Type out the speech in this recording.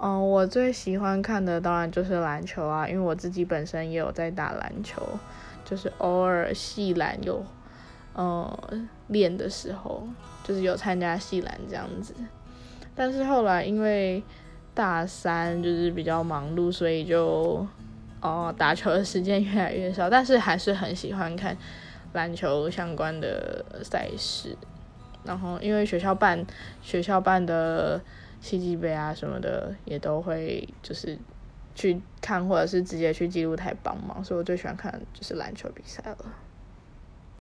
嗯，我最喜欢看的当然就是篮球啊，因为我自己本身也有在打篮球，就是偶尔系篮有，呃，练的时候，就是有参加系篮这样子。但是后来因为大三就是比较忙碌，所以就哦打球的时间越来越少，但是还是很喜欢看篮球相关的赛事。然后因为学校办学校办的。世界杯啊什么的也都会就是去看，或者是直接去记录台帮忙，所以我最喜欢看就是篮球比赛了。